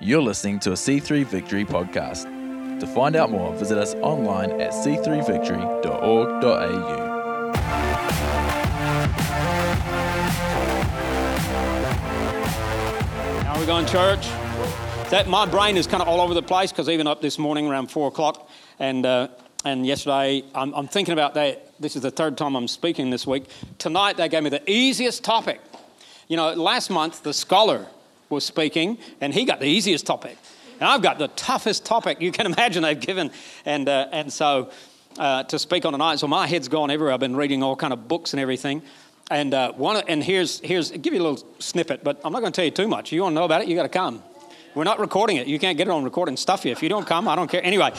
You're listening to a C3 Victory podcast. To find out more, visit us online at c3victory.org.au. How are we going, church? That my brain is kind of all over the place because even up this morning around four o'clock, and uh, and yesterday I'm, I'm thinking about that. This is the third time I'm speaking this week. Tonight they gave me the easiest topic. You know, last month the scholar was speaking, and he got the easiest topic, and I've got the toughest topic you can imagine they've given, and uh, and so. Uh, to speak on tonight, so my head's gone everywhere. I've been reading all kind of books and everything, and uh, one and here's here's give you a little snippet, but I'm not going to tell you too much. You want to know about it? You got to come. We're not recording it. You can't get it on recording. Stuff here. If you don't come, I don't care. Anyway,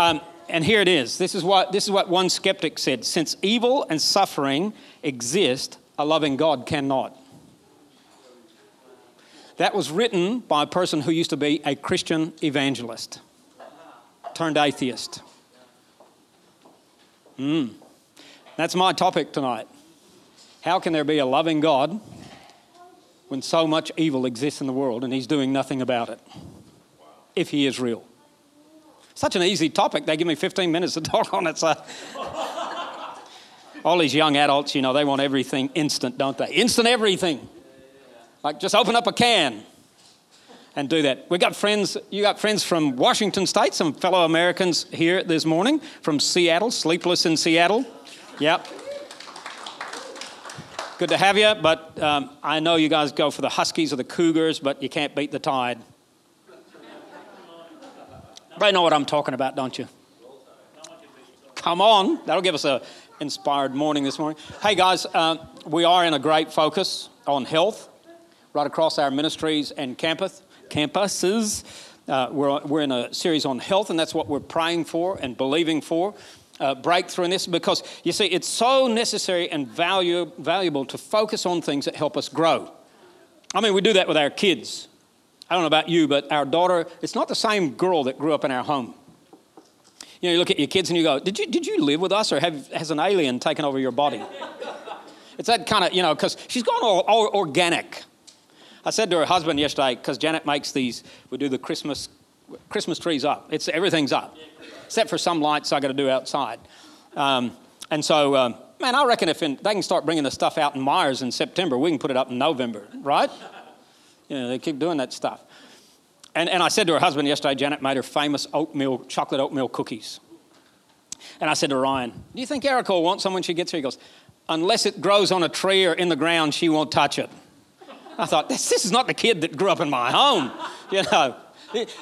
um, and here it is. This is what this is what one skeptic said. Since evil and suffering exist, a loving God cannot. That was written by a person who used to be a Christian evangelist, turned atheist. Hmm. That's my topic tonight. How can there be a loving God when so much evil exists in the world and he's doing nothing about it? If he is real. Such an easy topic. They give me 15 minutes to talk on it. So. All these young adults, you know, they want everything instant, don't they? Instant everything. Like just open up a can and do that. We got friends, you got friends from Washington State, some fellow Americans here this morning from Seattle, sleepless in Seattle. Yep. Good to have you, but um, I know you guys go for the Huskies or the Cougars, but you can't beat the Tide. They know what I'm talking about, don't you? Come on, that'll give us a inspired morning this morning. Hey guys, uh, we are in a great focus on health right across our ministries and campus campuses. Uh, we're, we're in a series on health, and that's what we're praying for and believing for. Uh, breakthrough in this because you see, it's so necessary and value, valuable to focus on things that help us grow. I mean, we do that with our kids. I don't know about you, but our daughter, it's not the same girl that grew up in our home. You know, you look at your kids and you go, Did you, did you live with us or have, has an alien taken over your body? it's that kind of, you know, because she's gone all, all organic. I said to her husband yesterday, because Janet makes these, we do the Christmas, Christmas trees up. It's, everything's up, except for some lights I got to do outside. Um, and so, um, man, I reckon if in, they can start bringing the stuff out in Myers in September, we can put it up in November, right? You know, they keep doing that stuff. And, and I said to her husband yesterday, Janet made her famous oatmeal, chocolate oatmeal cookies. And I said to Ryan, Do you think Erica will want some when she gets here? He goes, Unless it grows on a tree or in the ground, she won't touch it. I thought, this, this is not the kid that grew up in my home. You know,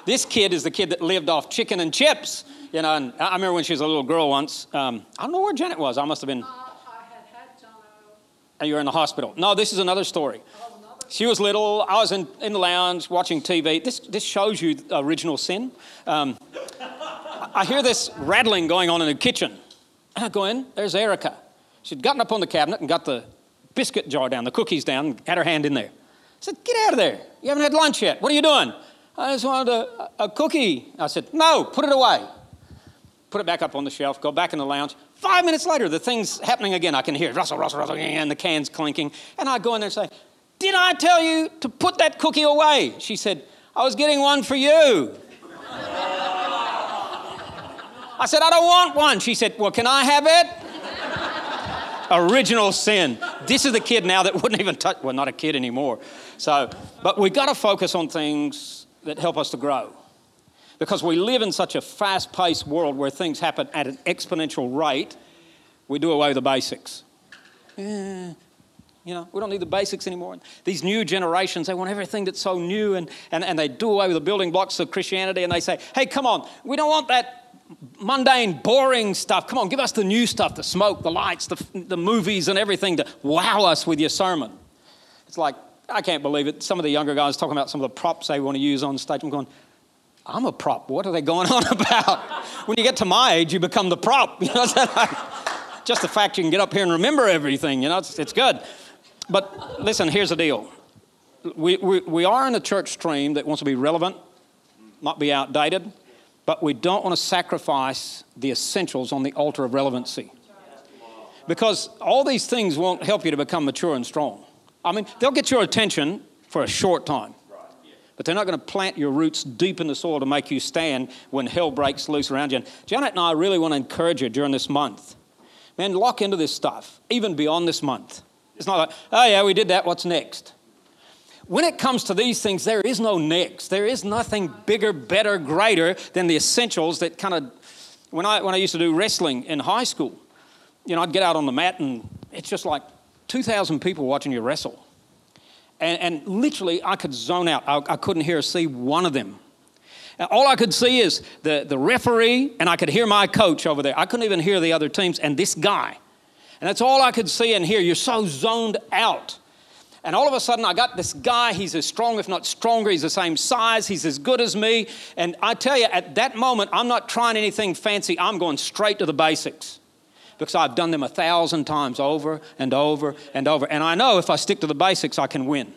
this kid is the kid that lived off chicken and chips. You know, and I remember when she was a little girl once. Um, I don't know where Janet was. I must have been. Uh, I had had John And you were in the hospital. No, this is another story. She was little. I was in, in the lounge watching TV. This, this shows you original sin. Um, I hear this rattling going on in the kitchen. I go in, there's Erica. She'd gotten up on the cabinet and got the biscuit jar down, the cookies down, had her hand in there. I said, Get out of there. You haven't had lunch yet. What are you doing? I just wanted a, a cookie. I said, No, put it away. Put it back up on the shelf, go back in the lounge. Five minutes later, the thing's happening again. I can hear it rustle, rustle, rustle, and the can's clinking. And I go in there and say, Did I tell you to put that cookie away? She said, I was getting one for you. I said, I don't want one. She said, Well, can I have it? Original sin. This is the kid now that wouldn't even touch, well, not a kid anymore. So, but we've got to focus on things that help us to grow. Because we live in such a fast paced world where things happen at an exponential rate, we do away with the basics. Yeah, you know, we don't need the basics anymore. These new generations, they want everything that's so new and, and, and they do away with the building blocks of Christianity and they say, hey, come on, we don't want that mundane, boring stuff. Come on, give us the new stuff the smoke, the lights, the, the movies, and everything to wow us with your sermon. It's like, I can't believe it. Some of the younger guys talking about some of the props they want to use on stage. I'm going, I'm a prop. What are they going on about? when you get to my age, you become the prop. You know, just the fact you can get up here and remember everything, you know, it's, it's good. But listen, here's the deal. We, we, we are in a church stream that wants to be relevant, not be outdated, but we don't want to sacrifice the essentials on the altar of relevancy. Because all these things won't help you to become mature and strong. I mean, they'll get your attention for a short time. but they're not going to plant your roots deep in the soil to make you stand when hell breaks loose around you. And Janet and I really want to encourage you during this month. Man, lock into this stuff, even beyond this month. It's not like, oh, yeah, we did that. What's next? When it comes to these things, there is no next. There is nothing bigger, better, greater than the essentials that kind of, when I, when I used to do wrestling in high school, you know, I'd get out on the mat and it's just like 2,000 people watching you wrestle. And, and literally, I could zone out. I, I couldn't hear or see one of them. And all I could see is the, the referee, and I could hear my coach over there. I couldn't even hear the other teams, and this guy. And that's all I could see and hear. You're so zoned out. And all of a sudden, I got this guy. He's as strong, if not stronger. He's the same size. He's as good as me. And I tell you, at that moment, I'm not trying anything fancy. I'm going straight to the basics because I've done them a thousand times over and over and over. And I know if I stick to the basics, I can win.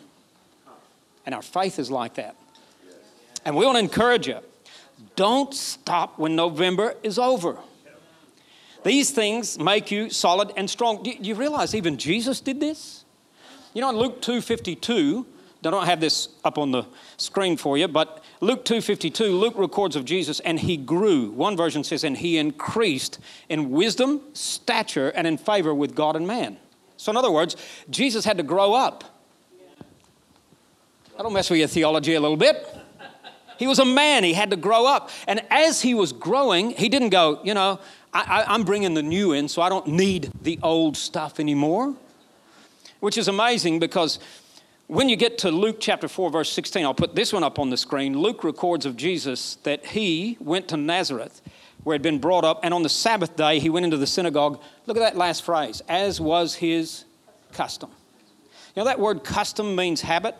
And our faith is like that. And we want to encourage you don't stop when November is over. These things make you solid and strong. Do you realize even Jesus did this? You know, in Luke 2:52, I don't have this up on the screen for you, but Luke 2:52, Luke records of Jesus and he grew. One version says and he increased in wisdom, stature and in favor with God and man. So in other words, Jesus had to grow up. I don't mess with your theology a little bit. He was a man, he had to grow up. And as he was growing, he didn't go, you know, I, am bringing the new in, so I don't need the old stuff anymore. Which is amazing because when you get to Luke chapter 4, verse 16, I'll put this one up on the screen. Luke records of Jesus that he went to Nazareth, where he'd been brought up, and on the Sabbath day, he went into the synagogue. Look at that last phrase, as was his custom. You know, that word custom means habit.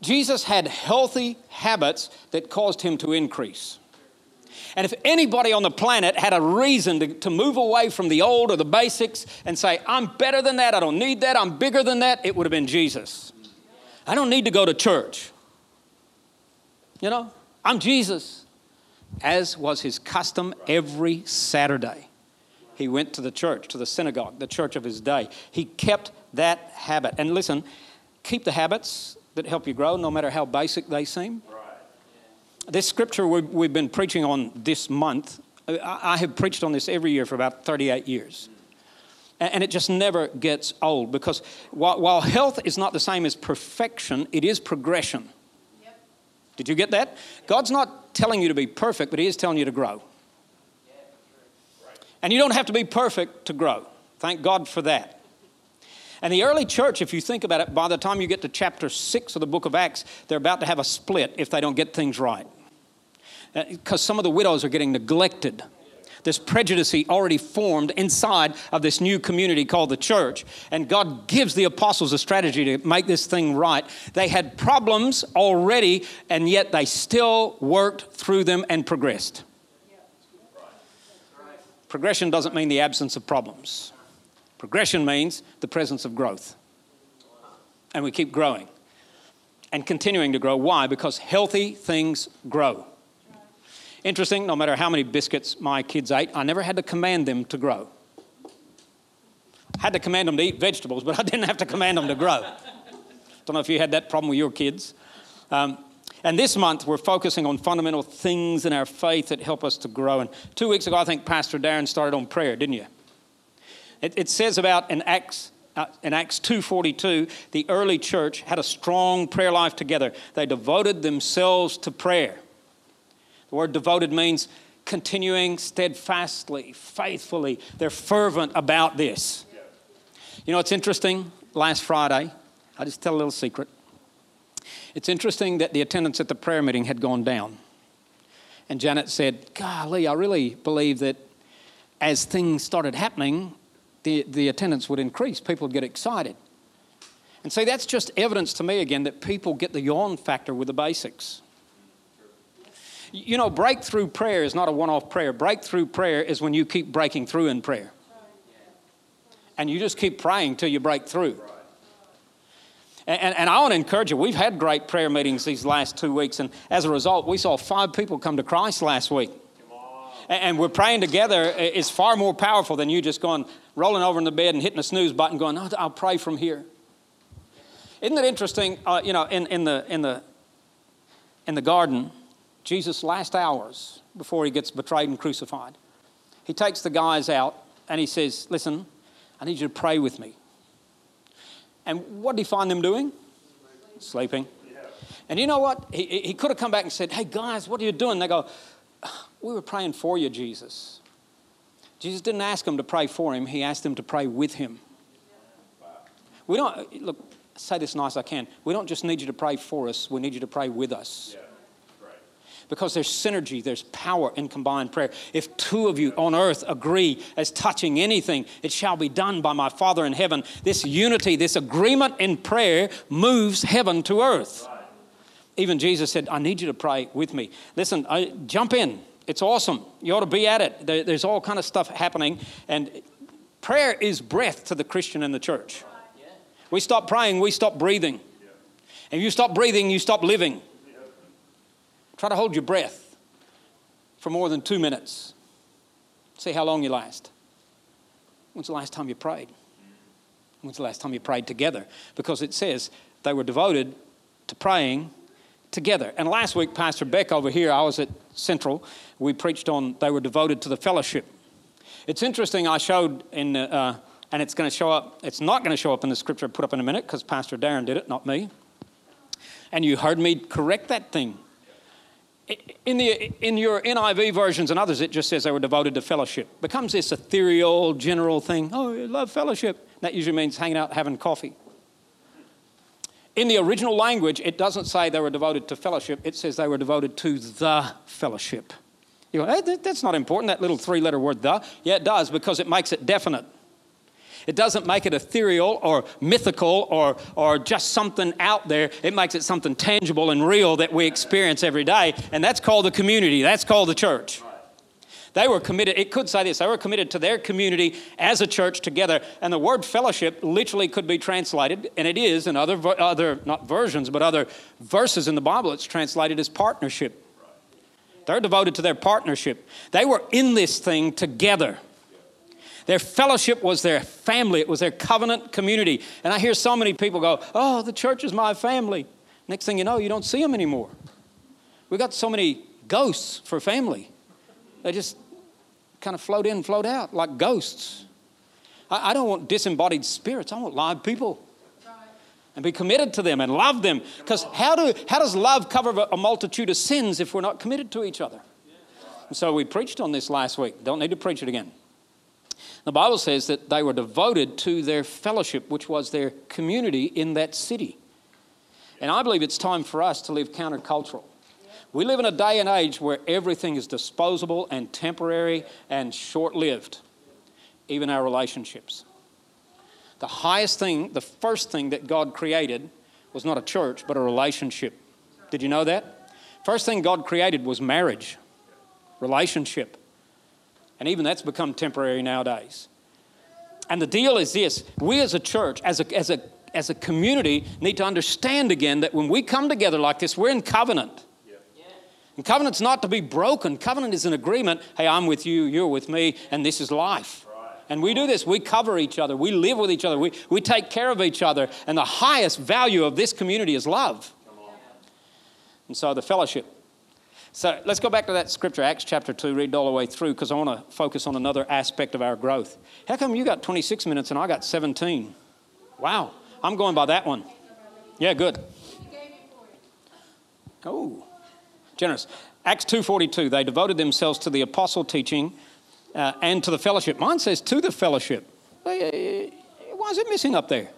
Jesus had healthy habits that caused him to increase. And if anybody on the planet had a reason to, to move away from the old or the basics and say, I'm better than that, I don't need that, I'm bigger than that, it would have been Jesus. I don't need to go to church. You know, I'm Jesus. As was his custom every Saturday, he went to the church, to the synagogue, the church of his day. He kept that habit. And listen, keep the habits that help you grow, no matter how basic they seem this scripture we've been preaching on this month, I have preached on this every year for about 38 years. And it just never gets old because while health is not the same as perfection, it is progression. Yep. Did you get that? God's not telling you to be perfect, but He is telling you to grow. And you don't have to be perfect to grow. Thank God for that. And the early church, if you think about it, by the time you get to chapter 6 of the book of Acts, they're about to have a split if they don't get things right because uh, some of the widows are getting neglected. There's prejudice already formed inside of this new community called the church. And God gives the apostles a strategy to make this thing right. They had problems already, and yet they still worked through them and progressed. Progression doesn't mean the absence of problems, progression means the presence of growth. And we keep growing and continuing to grow. Why? Because healthy things grow. Interesting, no matter how many biscuits my kids ate, I never had to command them to grow. I had to command them to eat vegetables, but I didn't have to command them to grow. Don't know if you had that problem with your kids. Um, and this month, we're focusing on fundamental things in our faith that help us to grow. And two weeks ago, I think Pastor Darren started on prayer, didn't you? It, it says about in Acts uh, in Acts 2:42, the early church had a strong prayer life together. They devoted themselves to prayer. The word devoted means continuing steadfastly, faithfully. They're fervent about this. You know, it's interesting. Last Friday, I'll just tell a little secret. It's interesting that the attendance at the prayer meeting had gone down. And Janet said, Golly, I really believe that as things started happening, the, the attendance would increase. People would get excited. And see, that's just evidence to me again that people get the yawn factor with the basics. You know, breakthrough prayer is not a one off prayer. Breakthrough prayer is when you keep breaking through in prayer. And you just keep praying till you break through. And, and, and, I want to encourage you, we've had great prayer meetings these last two weeks, and as a result, we saw five people come to Christ last week. And, we're praying together is far more powerful than you just going, rolling over in the bed and hitting a snooze button, going, oh, I'll pray from here. Isn't it interesting? Uh, you know, in, in, the, in, the, in the garden, Jesus' last hours before he gets betrayed and crucified, he takes the guys out and he says, Listen, I need you to pray with me. And what did he find them doing? Sleeping. And you know what? He, he could have come back and said, Hey, guys, what are you doing? They go, We were praying for you, Jesus. Jesus didn't ask them to pray for him, he asked them to pray with him. We don't, look, say this nice I can. We don't just need you to pray for us, we need you to pray with us. Because there's synergy, there's power in combined prayer. If two of you on earth agree as touching anything, it shall be done by my Father in heaven. This unity, this agreement in prayer moves heaven to earth. Even Jesus said, I need you to pray with me. Listen, I, jump in. It's awesome. You ought to be at it. There, there's all kind of stuff happening. And prayer is breath to the Christian in the church. We stop praying, we stop breathing. If you stop breathing, you stop living. Try to hold your breath for more than two minutes. See how long you last. When's the last time you prayed? When's the last time you prayed together? Because it says they were devoted to praying together. And last week, Pastor Beck over here, I was at Central, we preached on they were devoted to the fellowship. It's interesting, I showed in. Uh, and it's going to show up, it's not going to show up in the scripture I put up in a minute because Pastor Darren did it, not me. And you heard me correct that thing. In, the, in your NIV versions and others, it just says they were devoted to fellowship. Becomes this ethereal, general thing. Oh, love fellowship. That usually means hanging out, having coffee. In the original language, it doesn't say they were devoted to fellowship, it says they were devoted to the fellowship. You go, hey, that's not important, that little three letter word, the. Yeah, it does, because it makes it definite. It doesn't make it ethereal or mythical or, or just something out there. It makes it something tangible and real that we experience every day. And that's called the community, that's called the church. They were committed, it could say this, they were committed to their community as a church together. And the word fellowship literally could be translated, and it is in other, other not versions, but other verses in the Bible, it's translated as partnership. They're devoted to their partnership. They were in this thing together. Their fellowship was their family, it was their covenant community. And I hear so many people go, Oh, the church is my family. Next thing you know, you don't see them anymore. We've got so many ghosts for family. They just kind of float in, float out like ghosts. I, I don't want disembodied spirits, I want live people and be committed to them and love them. Because how, do, how does love cover a multitude of sins if we're not committed to each other? And so we preached on this last week. Don't need to preach it again. The Bible says that they were devoted to their fellowship, which was their community in that city. And I believe it's time for us to live countercultural. We live in a day and age where everything is disposable and temporary and short lived, even our relationships. The highest thing, the first thing that God created was not a church, but a relationship. Did you know that? First thing God created was marriage, relationship. And even that's become temporary nowadays. And the deal is this we as a church, as a, as a, as a community, need to understand again that when we come together like this, we're in covenant. And covenant's not to be broken. Covenant is an agreement. Hey, I'm with you, you're with me, and this is life. And we do this. We cover each other. We live with each other. We, we take care of each other. And the highest value of this community is love. And so the fellowship so let's go back to that scripture, Acts chapter 2, read all the way through, because I want to focus on another aspect of our growth. How come you got 26 minutes and I got 17? Wow, I'm going by that one. Yeah, good. Oh, generous. Acts 2.42, they devoted themselves to the apostle teaching uh, and to the fellowship. Mine says to the fellowship. Why is it missing up there?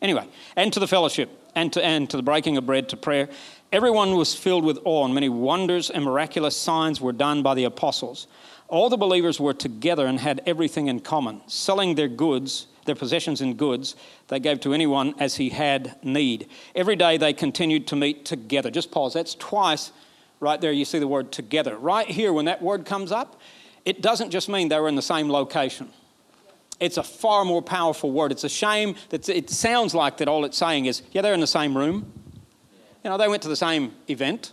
Anyway, and to the fellowship and to, and to the breaking of bread, to prayer. Everyone was filled with awe, and many wonders and miraculous signs were done by the apostles. All the believers were together and had everything in common. Selling their goods, their possessions and goods, they gave to anyone as he had need. Every day they continued to meet together. Just pause. That's twice right there. You see the word together. Right here, when that word comes up, it doesn't just mean they were in the same location. It's a far more powerful word. It's a shame that it sounds like that all it's saying is, yeah, they're in the same room. You know, they went to the same event.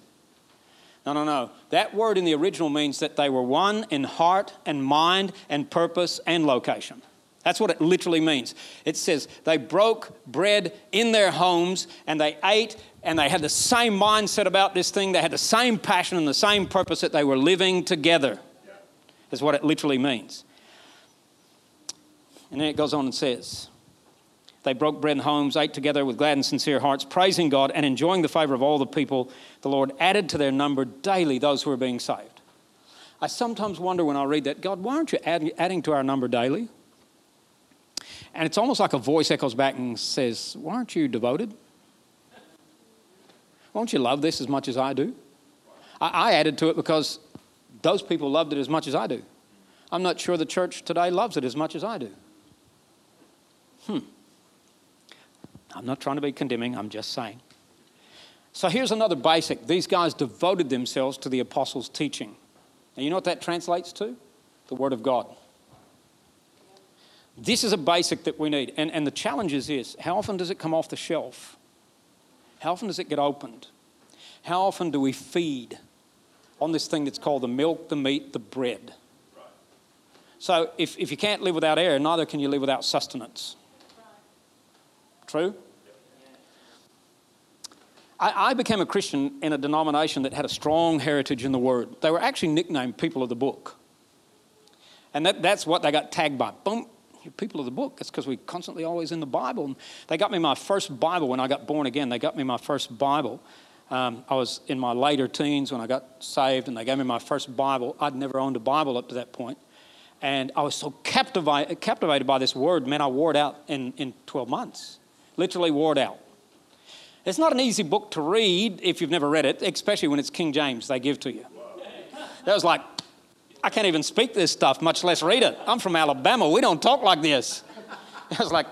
No, no, no. That word in the original means that they were one in heart and mind and purpose and location. That's what it literally means. It says they broke bread in their homes and they ate and they had the same mindset about this thing. They had the same passion and the same purpose that they were living together, is what it literally means. And then it goes on and says, they broke bread in homes, ate together with glad and sincere hearts, praising God and enjoying the favor of all the people. The Lord added to their number daily those who were being saved. I sometimes wonder when I read that, God, why aren't you adding to our number daily? And it's almost like a voice echoes back and says, Why aren't you devoted? Won't you love this as much as I do? I, I added to it because those people loved it as much as I do. I'm not sure the church today loves it as much as I do. Hmm. I'm not trying to be condemning, I'm just saying. So here's another basic. These guys devoted themselves to the apostles' teaching. And you know what that translates to? The Word of God. This is a basic that we need. And, and the challenge is this how often does it come off the shelf? How often does it get opened? How often do we feed on this thing that's called the milk, the meat, the bread? So if, if you can't live without air, neither can you live without sustenance. True? I, became a Christian in a denomination that had a strong heritage in the Word. They were actually nicknamed people of the book. And that, that's what they got tagged by. Boom, you're people of the book. It's because we're constantly always in the Bible. And they got me my first Bible when I got born again. They got me my first Bible. Um, I was in my later teens when I got saved, and they gave me my first Bible. I'd never owned a Bible up to that point. And I was so captivated, captivated by this word, man, I wore it out in, in 12 months. Literally wore it out. It's not an easy book to read if you've never read it, especially when it's King James they give to you. That was like, I can't even speak this stuff, much less read it. I'm from Alabama. We don't talk like this. I was like,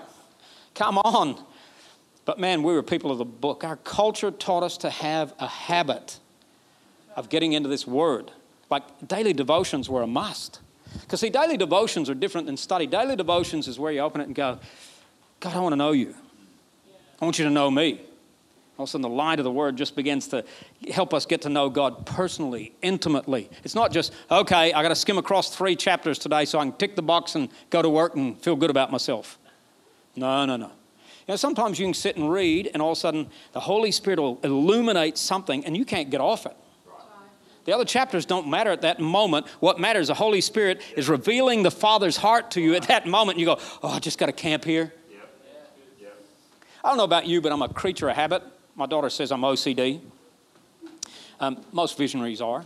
come on. But man, we were people of the book. Our culture taught us to have a habit of getting into this word. Like daily devotions were a must. Because, see, daily devotions are different than study. Daily devotions is where you open it and go, God, I want to know you. I want you to know me. All of a sudden, the light of the word just begins to help us get to know God personally, intimately. It's not just, okay, I got to skim across three chapters today so I can tick the box and go to work and feel good about myself. No, no, no. You know, sometimes you can sit and read, and all of a sudden, the Holy Spirit will illuminate something, and you can't get off it. The other chapters don't matter at that moment. What matters, the Holy Spirit is revealing the Father's heart to you at that moment. You go, oh, I just got to camp here. I don't know about you, but I'm a creature of habit. My daughter says I'm OCD. Um, most visionaries are.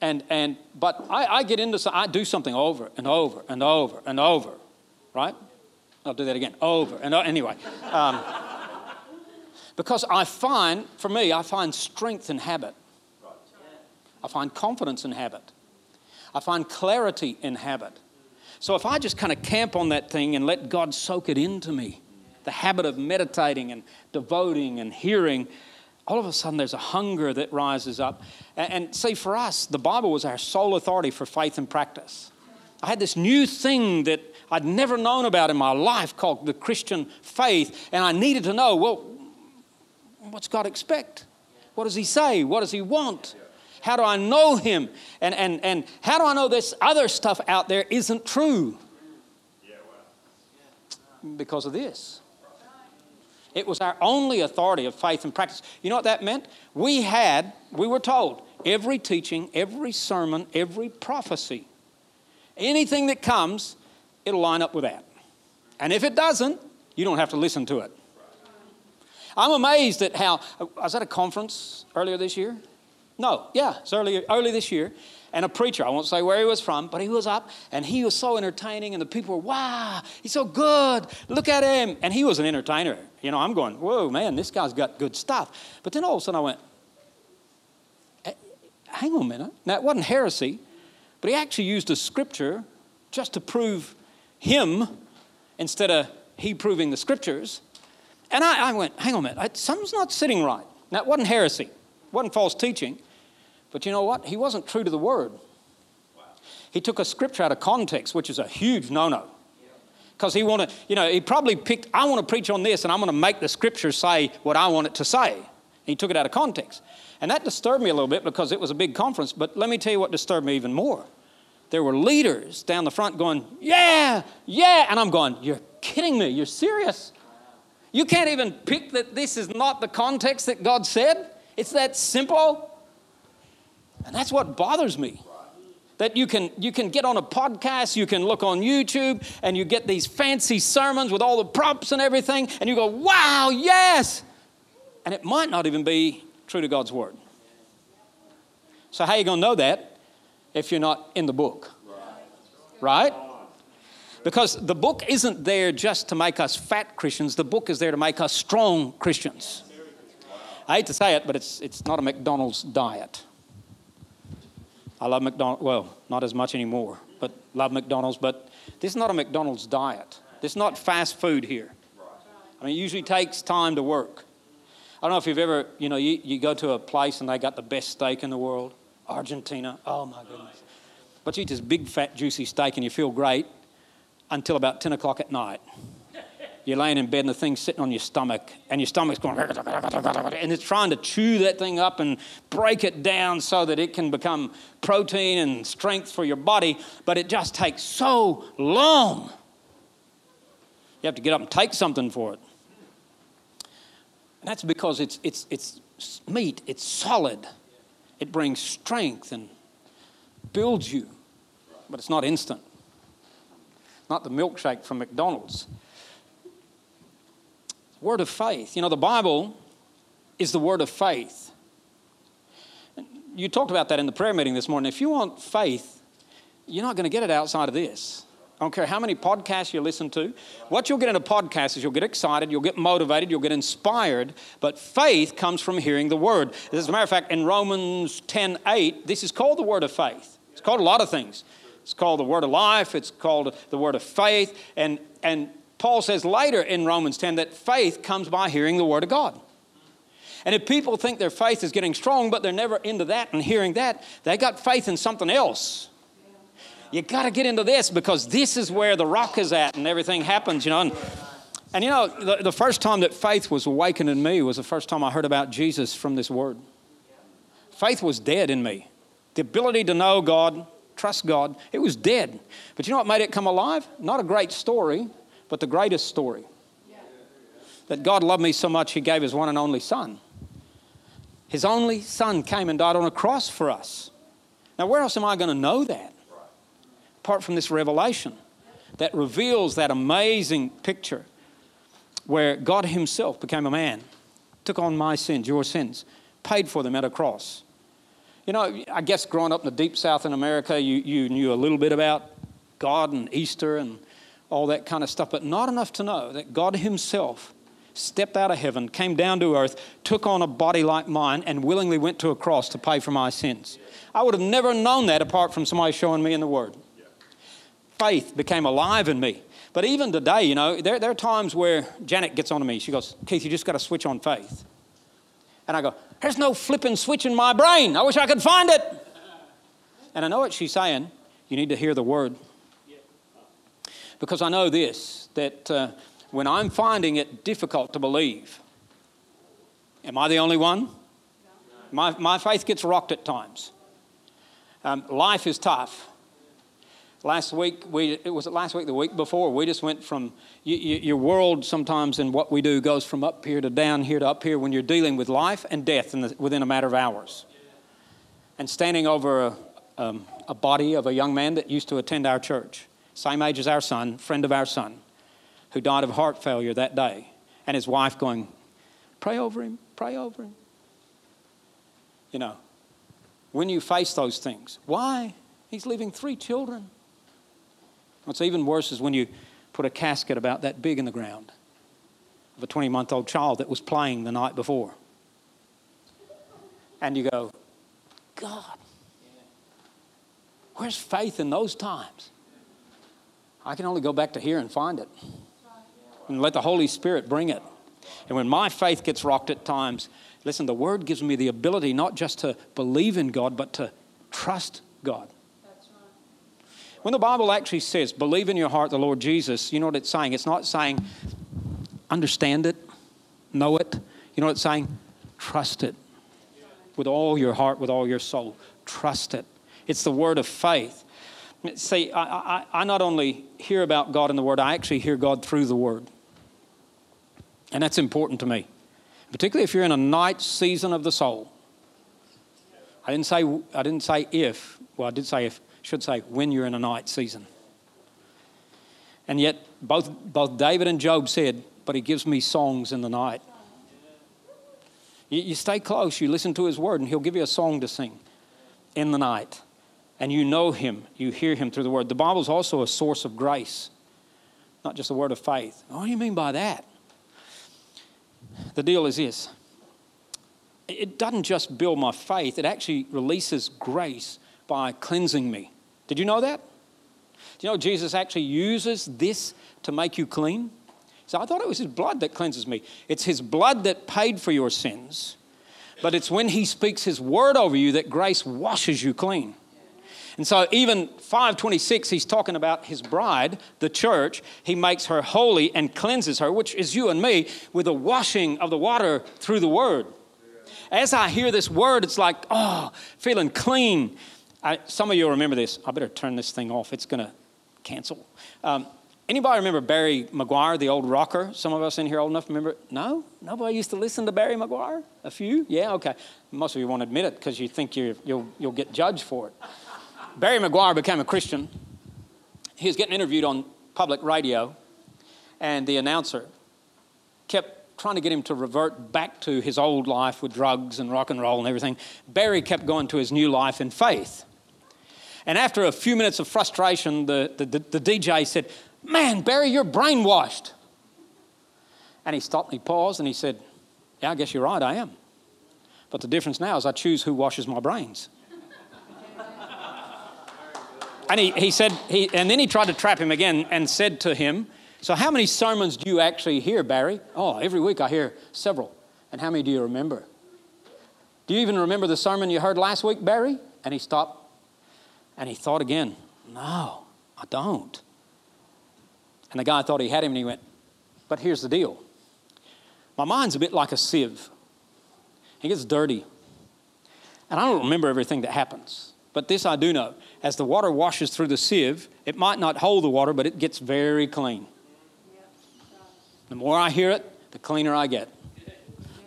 And, and, but I, I get into, I do something over and over and over and over, right? I'll do that again, over and over. Anyway. Um, because I find, for me, I find strength in habit. I find confidence in habit. I find clarity in habit. So if I just kind of camp on that thing and let God soak it into me, the habit of meditating and devoting and hearing, all of a sudden there's a hunger that rises up. And, see, for us, the Bible was our sole authority for faith and practice. I had this new thing that I'd never known about in my life called the Christian faith, and I needed to know well, what's God expect? What does He say? What does He want? How do I know Him? And, and, and how do I know this other stuff out there isn't true? Because of this. It was our only authority of faith and practice. You know what that meant? We had, we were told, every teaching, every sermon, every prophecy, anything that comes, it'll line up with that. And if it doesn't, you don't have to listen to it. I'm amazed at how, I was at a conference earlier this year. No, yeah, it's early, early this year and a preacher. I won't say where he was from, but he was up and he was so entertaining, and the people were, wow, he's so good. Look at him. And he was an entertainer. You know, I'm going, whoa, man, this guy's got good stuff. But then all of a sudden I went, eh, hang on a minute. Now, it wasn't heresy, but he actually used a scripture just to prove him instead of he proving the scriptures. And I, I went, hang on a minute, something's not sitting right. Now, it wasn't heresy, it wasn't false teaching. But you know what? He wasn't true to the word. He took a scripture out of context, which is a huge no no. Because he wanted, you know, he probably picked, I want to preach on this and I'm going to make the scripture say what I want it to say. He took it out of context. And that disturbed me a little bit because it was a big conference. But let me tell you what disturbed me even more. there were leaders down the front going, Yeah, yeah. And I'm going, You're kidding me. You're serious. You can't even pick that this is not the context that God said. It's that simple. And that's what bothers me. That you can, you can get on a podcast, you can look on YouTube, and you get these fancy sermons with all the props and everything, and you go, wow, yes. And it might not even be true to God's word. So, how are you going to know that if you're not in the book? Right? Because the book isn't there just to make us fat Christians, the book is there to make us strong Christians. I hate to say it, but it's, it's not a McDonald's diet. I love McDonald's, well, not as much anymore, but love McDonald's, but this is not a McDonald's diet. This is not fast food here. I mean, it usually takes time to work. I don't know if you've ever, you know, you, you go to a place and they got the best steak in the world, Argentina, oh my goodness. But you eat this big, fat, juicy steak and you feel great until about 10 o'clock at night. You're laying in bed and the thing's sitting on your stomach, and your stomach's going, and it's trying to chew that thing up and break it down so that it can become protein and strength for your body, but it just takes so long. You have to get up and take something for it. And that's because it's, it's, it's meat, it's solid, it brings strength and builds you, but it's not instant. Not the milkshake from McDonald's. Word of faith. You know, the Bible is the word of faith. You talked about that in the prayer meeting this morning. If you want faith, you're not going to get it outside of this. I don't care how many podcasts you listen to. What you'll get in a podcast is you'll get excited, you'll get motivated, you'll get inspired, but faith comes from hearing the word. As a matter of fact, in Romans 10 8, this is called the word of faith. It's called a lot of things. It's called the word of life, it's called the word of faith, and, and Paul says later in Romans 10 that faith comes by hearing the Word of God. And if people think their faith is getting strong, but they're never into that and hearing that, they got faith in something else. You got to get into this because this is where the rock is at and everything happens, you know. And, and you know, the, the first time that faith was awakened in me was the first time I heard about Jesus from this word. Faith was dead in me. The ability to know God, trust God, it was dead. But you know what made it come alive? Not a great story, but the greatest story. That God loved me so much, He gave His one and only Son. His only Son came and died on a cross for us. Now, where else am I going to know that? Apart from this revelation that reveals that amazing picture where God Himself became a man, took on my sins, your sins, paid for them at a cross. You know, I guess growing up in the deep south in America, you, you knew a little bit about God and Easter and all that kind of stuff, but not enough to know that God Himself stepped out of heaven, came down to earth, took on a body like mine, and willingly went to a cross to pay for my sins. I would have never known that apart from somebody showing me in the Word. Faith became alive in me. But even today, you know, there, there are times where Janet gets on to me. She goes, Keith, you just got to switch on faith. And I go, There's no flipping switch in my brain. I wish I could find it. And I know what she's saying. You need to hear the Word. Because I know this that uh, when I'm finding it difficult to believe, am I the only one? My, my faith gets rocked at times. Um, life is tough. Last week, we, it was last week, the week before, we just went from you, you, your world sometimes and what we do goes from up here to down here to up here when you're dealing with life and death the, within a matter of hours. And standing over a, um, a body of a young man that used to attend our church same age as our son, friend of our son, who died of heart failure that day, and his wife going, Pray over him, pray over him. You know, when you face those things, why? He's leaving three children. What's even worse is when you put a casket about that big in the ground of a 20 month old child that was playing the night before. And you go, God, where's faith in those times? I can only go back to here and find it. And let the Holy Spirit bring it. And when my faith gets rocked at times, listen, the Word gives me the ability not just to believe in God, but to trust God. When the Bible actually says, believe in your heart the Lord Jesus, you know what it's saying? It's not saying, understand it, know it. You know what it's saying? Trust it. With all your heart, with all your soul. Trust it. It's the word of faith. See, I, I, I not only hear about God in the Word, I actually hear God through the Word. And that's important to me, particularly if you're in a night season of the soul. I didn't say, I didn't say if, well, I did say if, should say when you're in a night season. And yet, both, both David and Job said, But he gives me songs in the night. You, you stay close, you listen to his word, and he'll give you a song to sing in the night. And you know him, you hear him through the word. The Bible is also a source of grace, not just a word of faith. What do you mean by that? The deal is this it doesn't just build my faith, it actually releases grace by cleansing me. Did you know that? Do you know Jesus actually uses this to make you clean? So I thought it was his blood that cleanses me. It's his blood that paid for your sins, but it's when he speaks his word over you that grace washes you clean. And so even 526 he's talking about his bride, the church, he makes her holy and cleanses her, which is you and me with a washing of the water through the word. As I hear this word, it's like, oh, feeling clean. I, some of you remember this. I better turn this thing off. It's going to cancel. Um, anybody remember Barry McGuire, the old rocker? Some of us in here old enough remember? No? Nobody used to listen to Barry McGuire? A few? Yeah, okay. Most of you won't admit it because you think you will you'll get judged for it. Barry McGuire became a Christian. He was getting interviewed on public radio, and the announcer kept trying to get him to revert back to his old life with drugs and rock and roll and everything. Barry kept going to his new life in faith. And after a few minutes of frustration, the, the, the, the DJ said, Man, Barry, you're brainwashed. And he stopped and he paused and he said, Yeah, I guess you're right, I am. But the difference now is I choose who washes my brains. And he, he said, he, and then he tried to trap him again and said to him, so, how many sermons do you actually hear, Barry? Oh, every week I hear several. And how many do you remember? Do you even remember the sermon you heard last week, Barry? And he stopped and he thought again, No, I don't. And the guy thought he had him and he went, But here's the deal my mind's a bit like a sieve, it gets dirty. And I don't remember everything that happens. But this I do know as the water washes through the sieve, it might not hold the water, but it gets very clean. The more I hear it, the cleaner I get.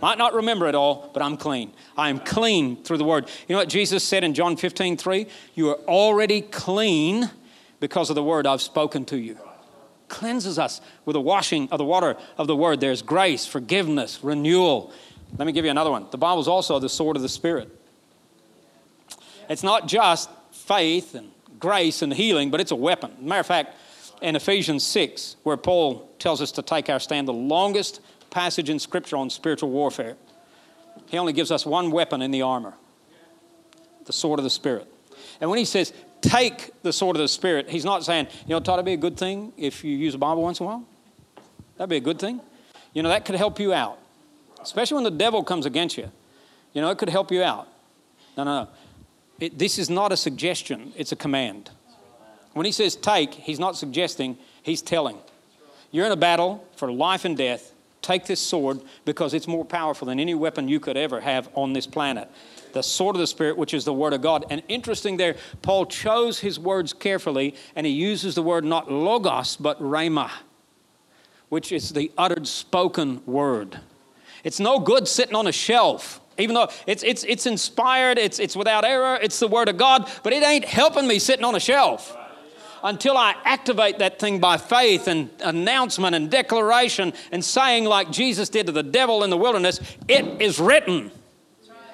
Might not remember it all, but I'm clean. I am clean through the word. You know what Jesus said in John 15, 3? You are already clean because of the word I've spoken to you. Cleanses us with the washing of the water of the word. There's grace, forgiveness, renewal. Let me give you another one. The Bible is also the sword of the Spirit. It's not just faith and grace and healing, but it's a weapon. Matter of fact, in Ephesians 6, where Paul tells us to take our stand, the longest passage in Scripture on spiritual warfare. He only gives us one weapon in the armor the sword of the Spirit. And when he says, take the sword of the Spirit, he's not saying, you know, it ought to be a good thing if you use a Bible once in a while. That'd be a good thing. You know, that could help you out, especially when the devil comes against you. You know, it could help you out. No, no, no. It, this is not a suggestion, it's a command. When he says take, he's not suggesting, he's telling. You're in a battle for life and death. Take this sword because it's more powerful than any weapon you could ever have on this planet. The sword of the Spirit, which is the Word of God. And interesting there, Paul chose his words carefully and he uses the word not logos, but rhema, which is the uttered spoken word. It's no good sitting on a shelf even though it's, it's, it's inspired, it's, it's without error, it's the Word of God, but it ain't helping me sitting on a shelf until I activate that thing by faith and announcement and declaration and saying, like Jesus did to the devil in the wilderness, it is written.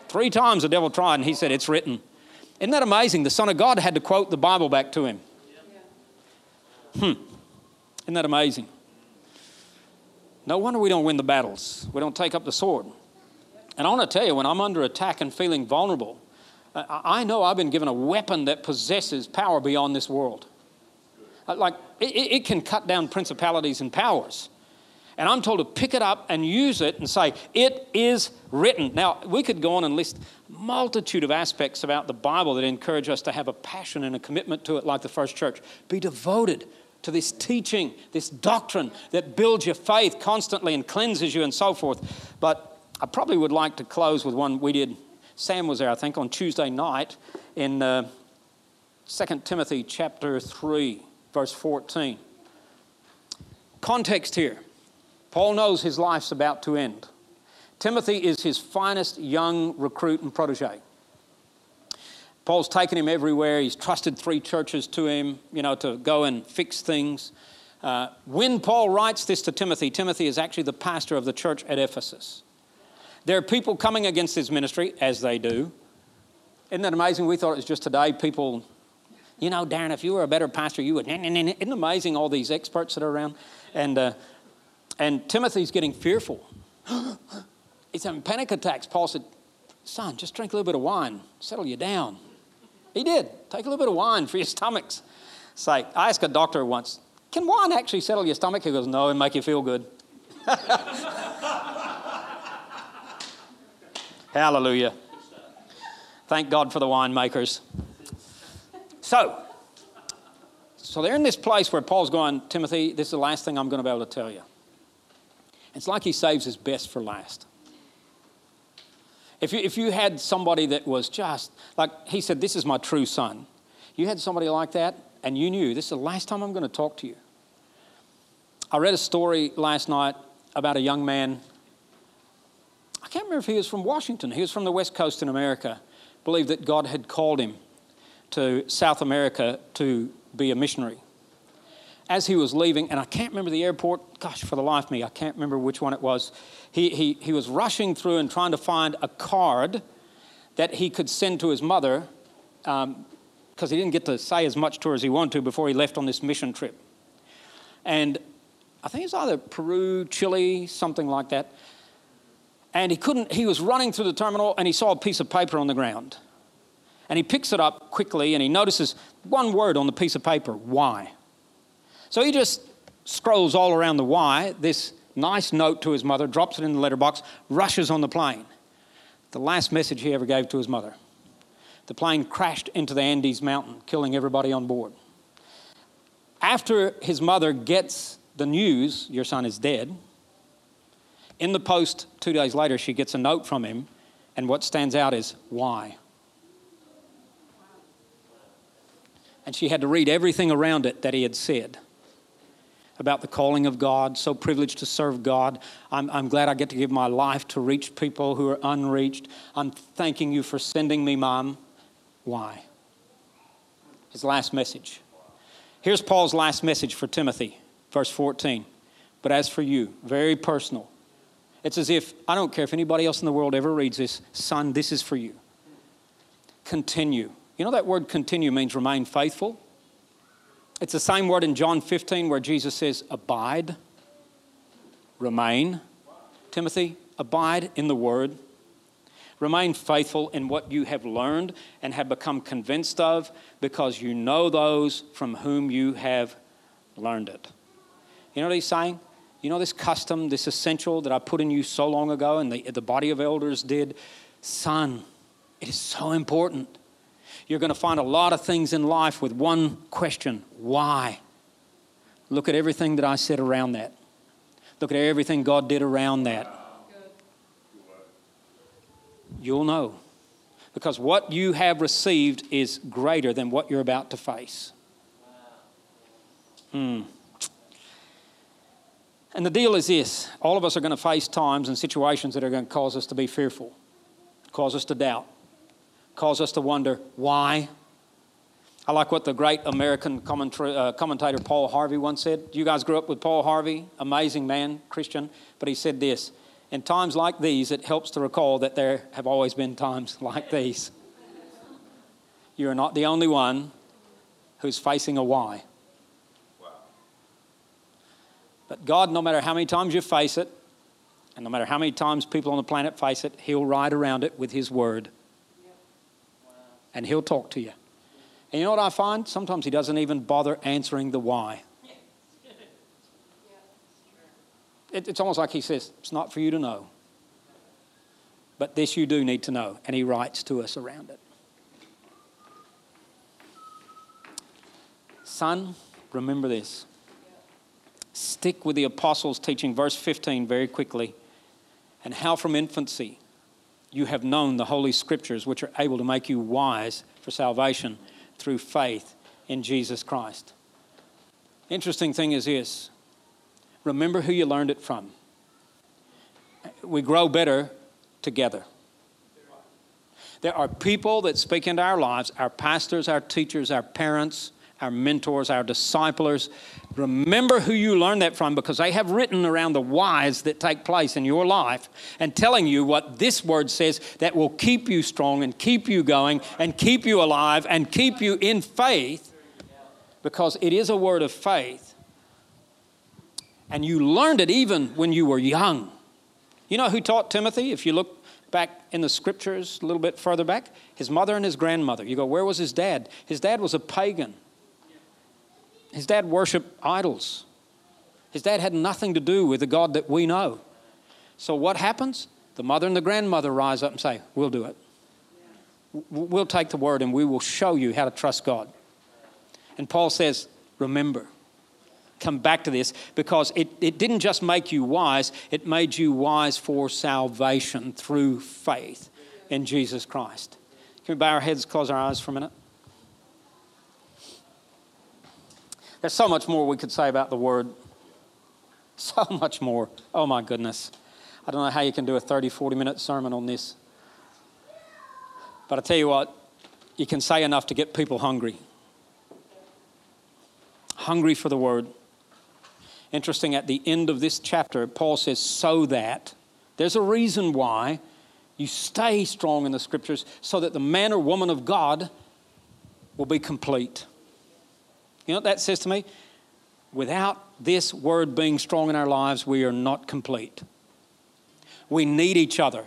Three times the devil tried and he said, It's written. Isn't that amazing? The Son of God had to quote the Bible back to him. Hmm. Isn't that amazing? No wonder we don't win the battles. We don't take up the sword. And I want to tell you, when I'm under attack and feeling vulnerable, I know I've been given a weapon that possesses power beyond this world. Uh, like, it, it can cut down principalities and powers. And I'm told to pick it up and use it and say, It is written. Now, we could go on and list multitude of aspects about the Bible that encourage us to have a passion and a commitment to it, like the first church. Be devoted to this teaching, this doctrine that builds your faith constantly and cleanses you and so forth. But I probably would like to close with one we did. Sam was there, I think, on Tuesday night in. Uh, 2 Timothy chapter 3, verse 14. Context here. Paul knows his life's about to end. Timothy is his finest young recruit and protege. Paul's taken him everywhere. He's trusted three churches to him, you know, to go and fix things. Uh, when Paul writes this to Timothy, Timothy is actually the pastor of the church at Ephesus. There are people coming against his ministry, as they do. Isn't that amazing? We thought it was just today. People, you know, Darren, if you were a better pastor, you would. Isn't it amazing all these experts that are around? And, uh, and Timothy's getting fearful. He's having panic attacks. Paul said, Son, just drink a little bit of wine, settle you down. He did. Take a little bit of wine for your stomach's sake. I asked a doctor once, Can wine actually settle your stomach? He goes, No, and make you feel good. Hallelujah. Thank God for the winemakers. So, so they're in this place where Paul's going, Timothy, this is the last thing I'm going to be able to tell you. It's like he saves his best for last. If you, if you had somebody that was just, like he said, this is my true son, you had somebody like that and you knew this is the last time I'm going to talk to you. I read a story last night about a young man I can't remember if he was from Washington. He was from the West Coast in America. Believed that God had called him to South America to be a missionary. As he was leaving, and I can't remember the airport, gosh, for the life of me, I can't remember which one it was. He, he, he was rushing through and trying to find a card that he could send to his mother because um, he didn't get to say as much to her as he wanted to before he left on this mission trip. And I think it's either Peru, Chile, something like that and he couldn't, he was running through the terminal and he saw a piece of paper on the ground. And he picks it up quickly and he notices one word on the piece of paper, why. So he just scrolls all around the why, this nice note to his mother, drops it in the letterbox, rushes on the plane. The last message he ever gave to his mother. The plane crashed into the Andes mountain, killing everybody on board. After his mother gets the news, your son is dead, in the post, two days later, she gets a note from him, and what stands out is why. And she had to read everything around it that he had said about the calling of God, so privileged to serve God. I'm, I'm glad I get to give my life to reach people who are unreached. I'm thanking you for sending me, Mom. Why? His last message. Here's Paul's last message for Timothy, verse 14. But as for you, very personal, it's as if, I don't care if anybody else in the world ever reads this, son, this is for you. Continue. You know that word continue means remain faithful? It's the same word in John 15 where Jesus says, abide, remain. Timothy, abide in the word. Remain faithful in what you have learned and have become convinced of because you know those from whom you have learned it. You know what he's saying? You know, this custom, this essential that I put in you so long ago and the, the body of elders did? Son, it is so important. You're going to find a lot of things in life with one question why? Look at everything that I said around that. Look at everything God did around that. You'll know. Because what you have received is greater than what you're about to face. Hmm. And the deal is this all of us are going to face times and situations that are going to cause us to be fearful, cause us to doubt, cause us to wonder why. I like what the great American uh, commentator Paul Harvey once said. You guys grew up with Paul Harvey, amazing man, Christian, but he said this In times like these, it helps to recall that there have always been times like these. You are not the only one who's facing a why. But God, no matter how many times you face it, and no matter how many times people on the planet face it, He'll ride around it with His word. And He'll talk to you. And you know what I find? Sometimes He doesn't even bother answering the why. It, it's almost like He says, It's not for you to know. But this you do need to know. And He writes to us around it. Son, remember this. Stick with the apostles' teaching, verse 15, very quickly. And how from infancy you have known the Holy Scriptures, which are able to make you wise for salvation through faith in Jesus Christ. Interesting thing is this remember who you learned it from. We grow better together. There are people that speak into our lives our pastors, our teachers, our parents, our mentors, our disciplers. Remember who you learned that from because they have written around the whys that take place in your life and telling you what this word says that will keep you strong and keep you going and keep you alive and keep you in faith because it is a word of faith. And you learned it even when you were young. You know who taught Timothy? If you look back in the scriptures a little bit further back, his mother and his grandmother. You go, where was his dad? His dad was a pagan. His dad worshiped idols. His dad had nothing to do with the God that we know. So what happens? The mother and the grandmother rise up and say, We'll do it. We'll take the word and we will show you how to trust God. And Paul says, Remember, come back to this because it, it didn't just make you wise, it made you wise for salvation through faith in Jesus Christ. Can we bow our heads, close our eyes for a minute? There's so much more we could say about the word. So much more. Oh my goodness. I don't know how you can do a 30, 40 minute sermon on this. But I tell you what, you can say enough to get people hungry. Hungry for the word. Interesting, at the end of this chapter, Paul says, so that. There's a reason why you stay strong in the scriptures so that the man or woman of God will be complete. You know what that says to me? Without this word being strong in our lives, we are not complete. We need each other.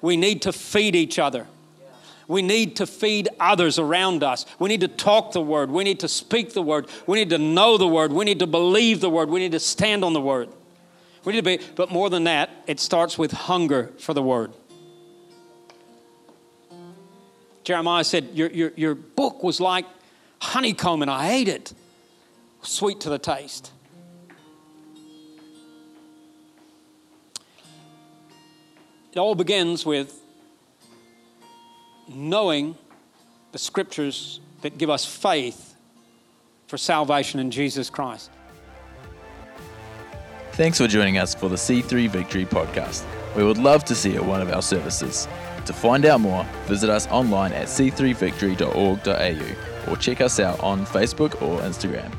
We need to feed each other. We need to feed others around us. We need to talk the word. We need to speak the word. We need to know the word. We need to believe the word. We need to stand on the word. We need to be, but more than that, it starts with hunger for the word. Jeremiah said, Your, your, your book was like honeycomb and I ate it. Sweet to the taste. It all begins with knowing the scriptures that give us faith for salvation in Jesus Christ. Thanks for joining us for the C3 Victory podcast. We would love to see you at one of our services. To find out more, visit us online at c3victory.org.au or check us out on Facebook or Instagram.